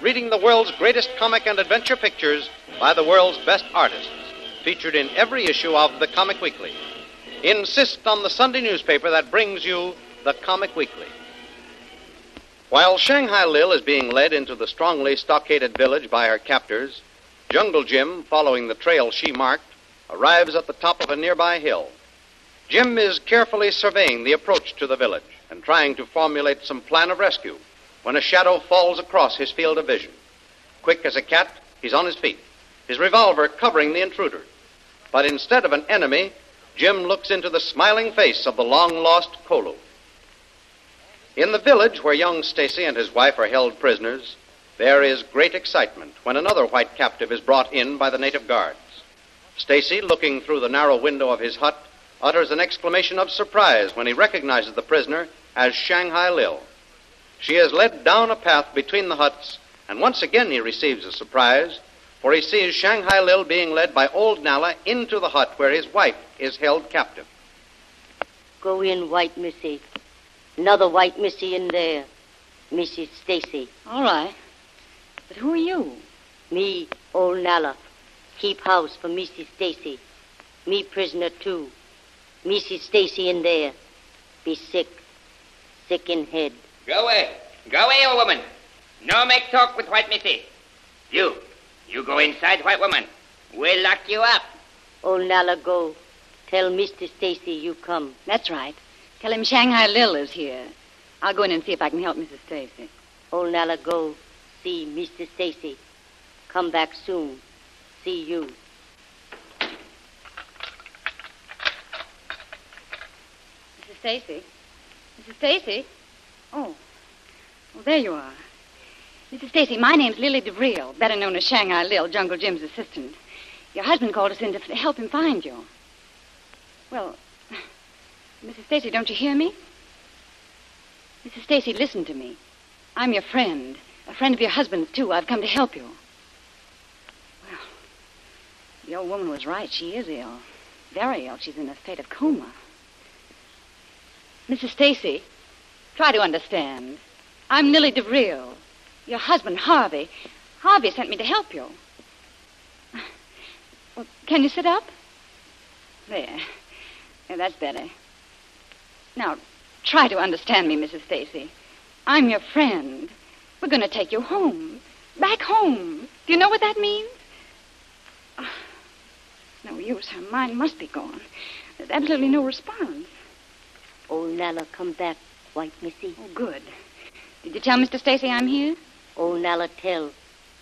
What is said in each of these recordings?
reading the world's greatest comic and adventure pictures by the world's best artists, featured in every issue of the Comic Weekly. Insist on the Sunday newspaper that brings you the Comic Weekly. While Shanghai Lil is being led into the strongly stockaded village by her captors, Jungle Jim, following the trail she marked, arrives at the top of a nearby hill. Jim is carefully surveying the approach to the village and trying to formulate some plan of rescue when a shadow falls across his field of vision. Quick as a cat, he's on his feet, his revolver covering the intruder. But instead of an enemy, Jim looks into the smiling face of the long lost Kolo. In the village where young Stacey and his wife are held prisoners, there is great excitement when another white captive is brought in by the native guards. Stacey, looking through the narrow window of his hut, utters an exclamation of surprise when he recognizes the prisoner as Shanghai Lil. She is led down a path between the huts, and once again he receives a surprise, for he sees Shanghai Lil being led by old Nala into the hut where his wife is held captive. Go in, white missy. Another white missy in there. Mrs. Stacey. All right. But who are you? Me, old Nala. Keep house for Mrs. Stacey. Me prisoner too. Mrs. Stacey in there. Be sick. Sick in head. Go away. Go away, old woman. No make talk with white missy. You. You go inside, white woman. We'll lock you up. Old Nala go. Tell Mr. Stacey you come. That's right. Tell him Shanghai Lil is here. I'll go in and see if I can help Mrs. Stacey. Old Nala go. See Mr. Stacey. Come back soon. See you. Mrs. Stacey? Mrs. Stacey? Oh. Well, there you are. Mrs. Stacey, my name's Lily DeVril, better known as Shanghai Lil, Jungle Jim's assistant. Your husband called us in to f- help him find you. Well, Mrs. Stacey, don't you hear me? Mrs. Stacey, listen to me. I'm your friend, a friend of your husband's, too. I've come to help you. Well, the old woman was right. She is ill. Very ill. She's in a state of coma. Mrs. Stacey, try to understand. I'm Lily DeVril. Your husband, Harvey. Harvey sent me to help you. Well, can you sit up? There. Yeah, that's better. Now, try to understand me, Mrs. Stacey. I'm your friend. We're going to take you home. Back home. Do you know what that means? No use. Her mind must be gone. There's absolutely no response. Old Nala come back, white missy. Oh, good. Did you tell Mr. Stacey I'm here? Old Nala tell.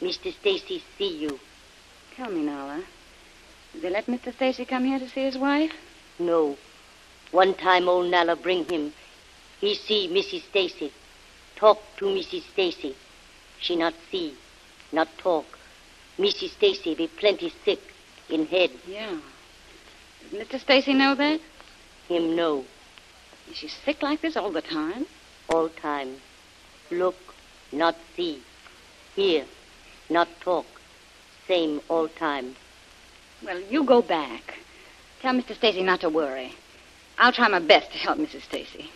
Mr. Stacey see you. Tell me, Nala. Did they let Mr. Stacey come here to see his wife? No. One time old Nala bring him. He see Mrs. Stacey. Talk to Mrs. Stacey. She not see, not talk. Mrs. Stacey be plenty sick in head. Yeah. Does Mr. Stacey know that? Him know Is she sick like this all the time? all time. Look, not see. Hear, not talk. Same all time. Well, you go back. Tell Mr. Stacey not to worry. I'll try my best to help Mrs. Stacey.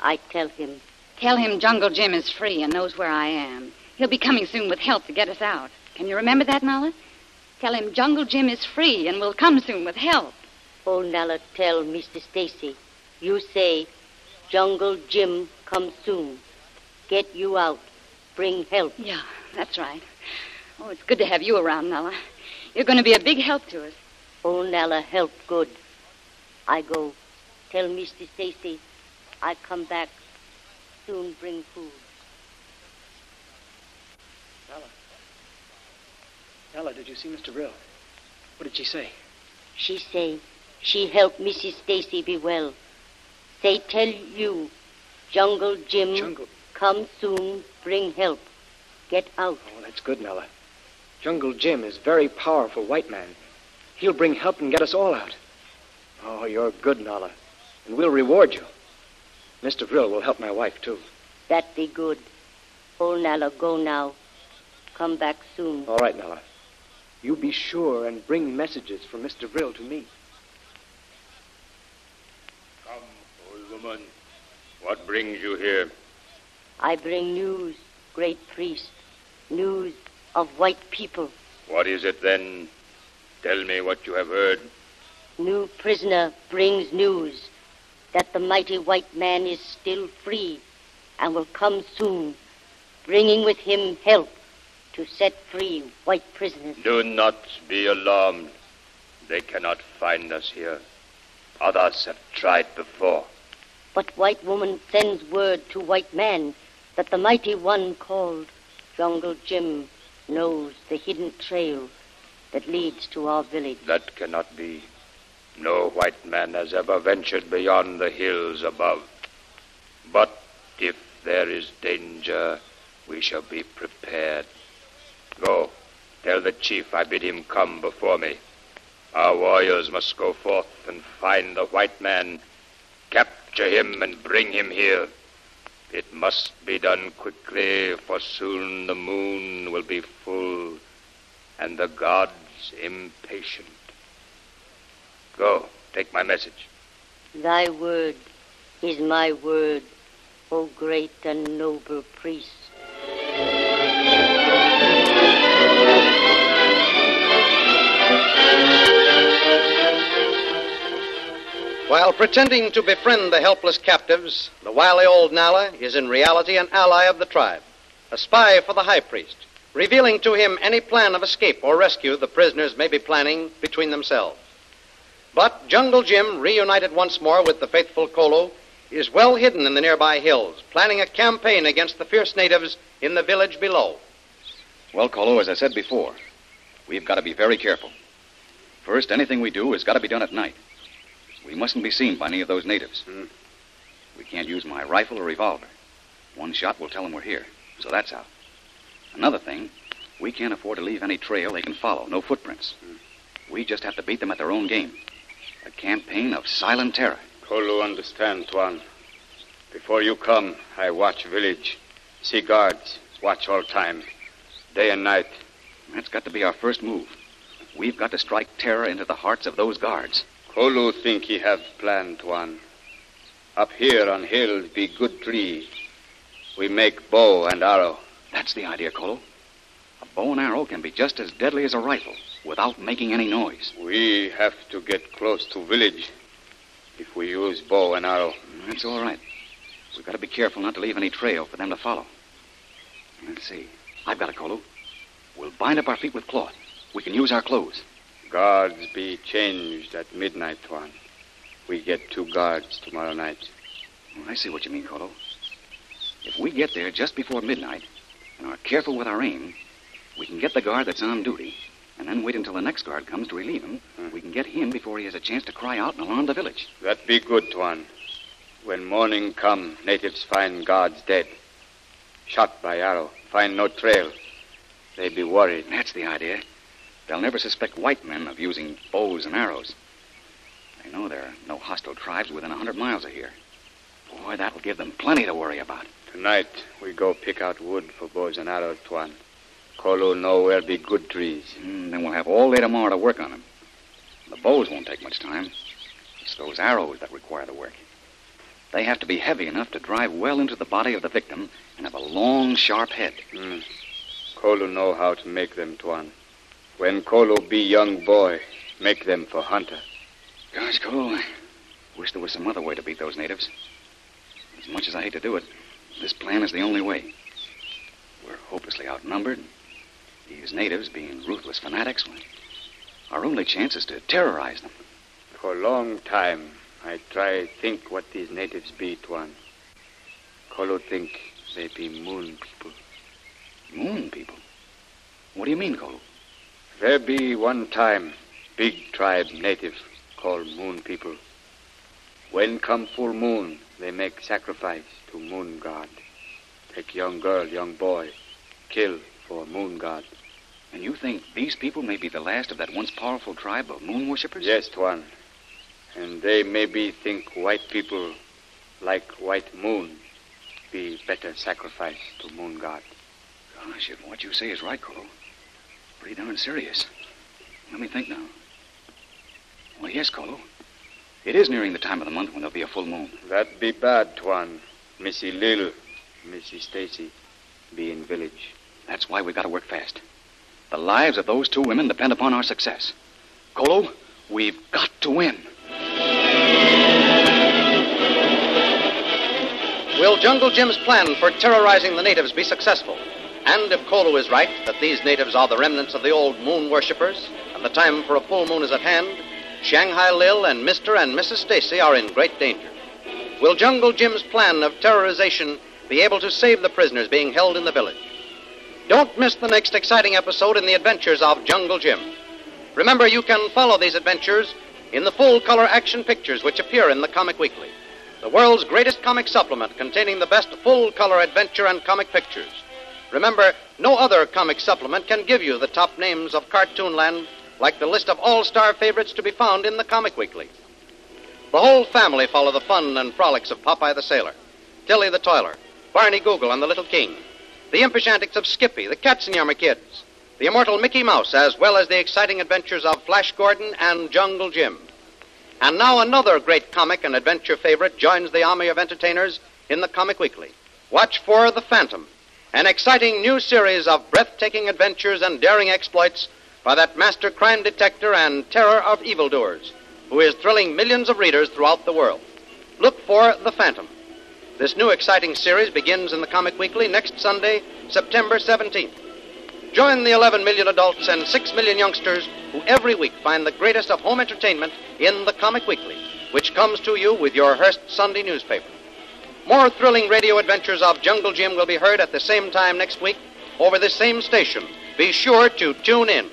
I tell him. Tell him Jungle Jim is free and knows where I am. He'll be coming soon with help to get us out. Can you remember that, Nala? Tell him Jungle Jim is free and will come soon with help. Oh, Nala tell Mr. Stacey. You say, Jungle Jim come soon. Get you out. Bring help. Yeah, that's right. Oh, it's good to have you around, Nala. You're going to be a big help to us. Oh, Nala help good. I go. Tell Mr. Stacey I come back. Soon bring food. Ella, did you see Mr. Rill? What did she say? She say she help Mrs. Stacey be well. Say tell you, Jungle Jim Jungle. Come soon bring help. Get out. Oh, that's good, Nala. Jungle Jim is very powerful white man. He'll bring help and get us all out. Oh, you're good, Nala. And we'll reward you. Mr. Brill will help my wife, too. That be good. Old Nala, go now. Come back soon. All right, Nala. You be sure and bring messages from Mr. Brill to me. Come, old woman. What brings you here? I bring news, great priest. News of white people. What is it then? Tell me what you have heard. New prisoner brings news that the mighty white man is still free and will come soon, bringing with him help to set free white prisoners. Do not be alarmed. They cannot find us here. Others have tried before. But white woman sends word to white man that the mighty one called Jungle Jim knows the hidden trail that leads to our village. That cannot be. No white man has ever ventured beyond the hills above. But if there is danger, we shall be prepared. Go, tell the chief I bid him come before me. Our warriors must go forth and find the white man, capture him, and bring him here. It must be done quickly, for soon the moon will be full, and the gods impatient. Go, take my message. Thy word is my word, O great and noble priest. While pretending to befriend the helpless captives, the wily old Nala is in reality an ally of the tribe, a spy for the high priest, revealing to him any plan of escape or rescue the prisoners may be planning between themselves. But Jungle Jim, reunited once more with the faithful Kolo, is well hidden in the nearby hills, planning a campaign against the fierce natives in the village below. Well, Kolo, as I said before, we've got to be very careful. First, anything we do has got to be done at night. We mustn't be seen by any of those natives. Hmm. We can't use my rifle or revolver. One shot will tell them we're here, so that's out. Another thing, we can't afford to leave any trail they can follow, no footprints. Hmm. We just have to beat them at their own game. A campaign of silent terror. Kolu understand, Tuan. Before you come, I watch village. See guards. Watch all time. Day and night. That's got to be our first move. We've got to strike terror into the hearts of those guards. Kolu think he have plan, Tuan. Up here on hills be good tree. We make bow and arrow. That's the idea, Kolo. A bow and arrow can be just as deadly as a rifle without making any noise. We have to get close to village if we use bow and arrow. That's all right. We've got to be careful not to leave any trail for them to follow. Let's see. I've got a Kolo. We'll bind up our feet with cloth. We can use our clothes. Guards be changed at midnight, Tuan. We get two guards tomorrow night. Oh, I see what you mean, Kolo. If we get there just before midnight and are careful with our aim, we can get the guard that's on duty and then wait until the next guard comes to relieve him. Hmm. We can get him before he has a chance to cry out and alarm the village. That be good, Tuan. When morning come, natives find guards dead. Shot by arrow. Find no trail. They be worried. That's the idea. They'll never suspect white men of using bows and arrows. They know there are no hostile tribes within a hundred miles of here. Boy, that'll give them plenty to worry about. Tonight, we go pick out wood for bows and arrows, Tuan. Kolo know where be good trees. Mm, then we'll have all day tomorrow to work on them. The bows won't take much time. It's those arrows that require the work. They have to be heavy enough to drive well into the body of the victim and have a long, sharp head. Mm. Kolo know how to make them, Tuan. When Kolo be young boy, make them for hunter. Gosh, I wish there was some other way to beat those natives. As much as I hate to do it, this plan is the only way. We're hopelessly outnumbered. These natives, being ruthless fanatics, our only chance is to terrorize them. For a long time, I try think what these natives be, Tuan. Kolo think they be moon people. Moon people? What do you mean, Kolo? There be one time big tribe native called moon people. When come full moon, they make sacrifice to moon god. Take young girl, young boy, kill for moon god. And you think these people may be the last of that once powerful tribe of moon worshippers? Yes, Tuan. And they maybe think white people like white moon be better sacrifice to moon god. Gosh, if what you say is right, Kolo. Pretty darn serious. Let me think now. Well, yes, Kolo. It is nearing the time of the month when there'll be a full moon. That be bad, Tuan. Missy Lil, Missy Stacey, be in village. That's why we've got to work fast. The lives of those two women depend upon our success. Kolo, we've got to win. Will Jungle Jim's plan for terrorizing the natives be successful? And if Kolo is right that these natives are the remnants of the old moon worshippers, and the time for a full moon is at hand, Shanghai Lil and Mr. and Mrs. Stacey are in great danger. Will Jungle Jim's plan of terrorization be able to save the prisoners being held in the village? Don't miss the next exciting episode in the adventures of Jungle Jim. Remember, you can follow these adventures in the full color action pictures which appear in the Comic Weekly, the world's greatest comic supplement containing the best full color adventure and comic pictures. Remember, no other comic supplement can give you the top names of Cartoonland like the list of all star favorites to be found in the Comic Weekly. The whole family follow the fun and frolics of Popeye the Sailor, Tilly the Toiler, Barney Google and the Little King, the impish antics of Skippy, the Katzenjammer Kids, the immortal Mickey Mouse, as well as the exciting adventures of Flash Gordon and Jungle Jim. And now another great comic and adventure favorite joins the army of entertainers in the Comic Weekly. Watch for The Phantom, an exciting new series of breathtaking adventures and daring exploits by that master crime detector and terror of evildoers who is thrilling millions of readers throughout the world. Look for The Phantom. This new exciting series begins in the Comic Weekly next Sunday, September 17th. Join the 11 million adults and 6 million youngsters who every week find the greatest of home entertainment in the Comic Weekly, which comes to you with your Hearst Sunday newspaper. More thrilling radio adventures of Jungle Jim will be heard at the same time next week over this same station. Be sure to tune in.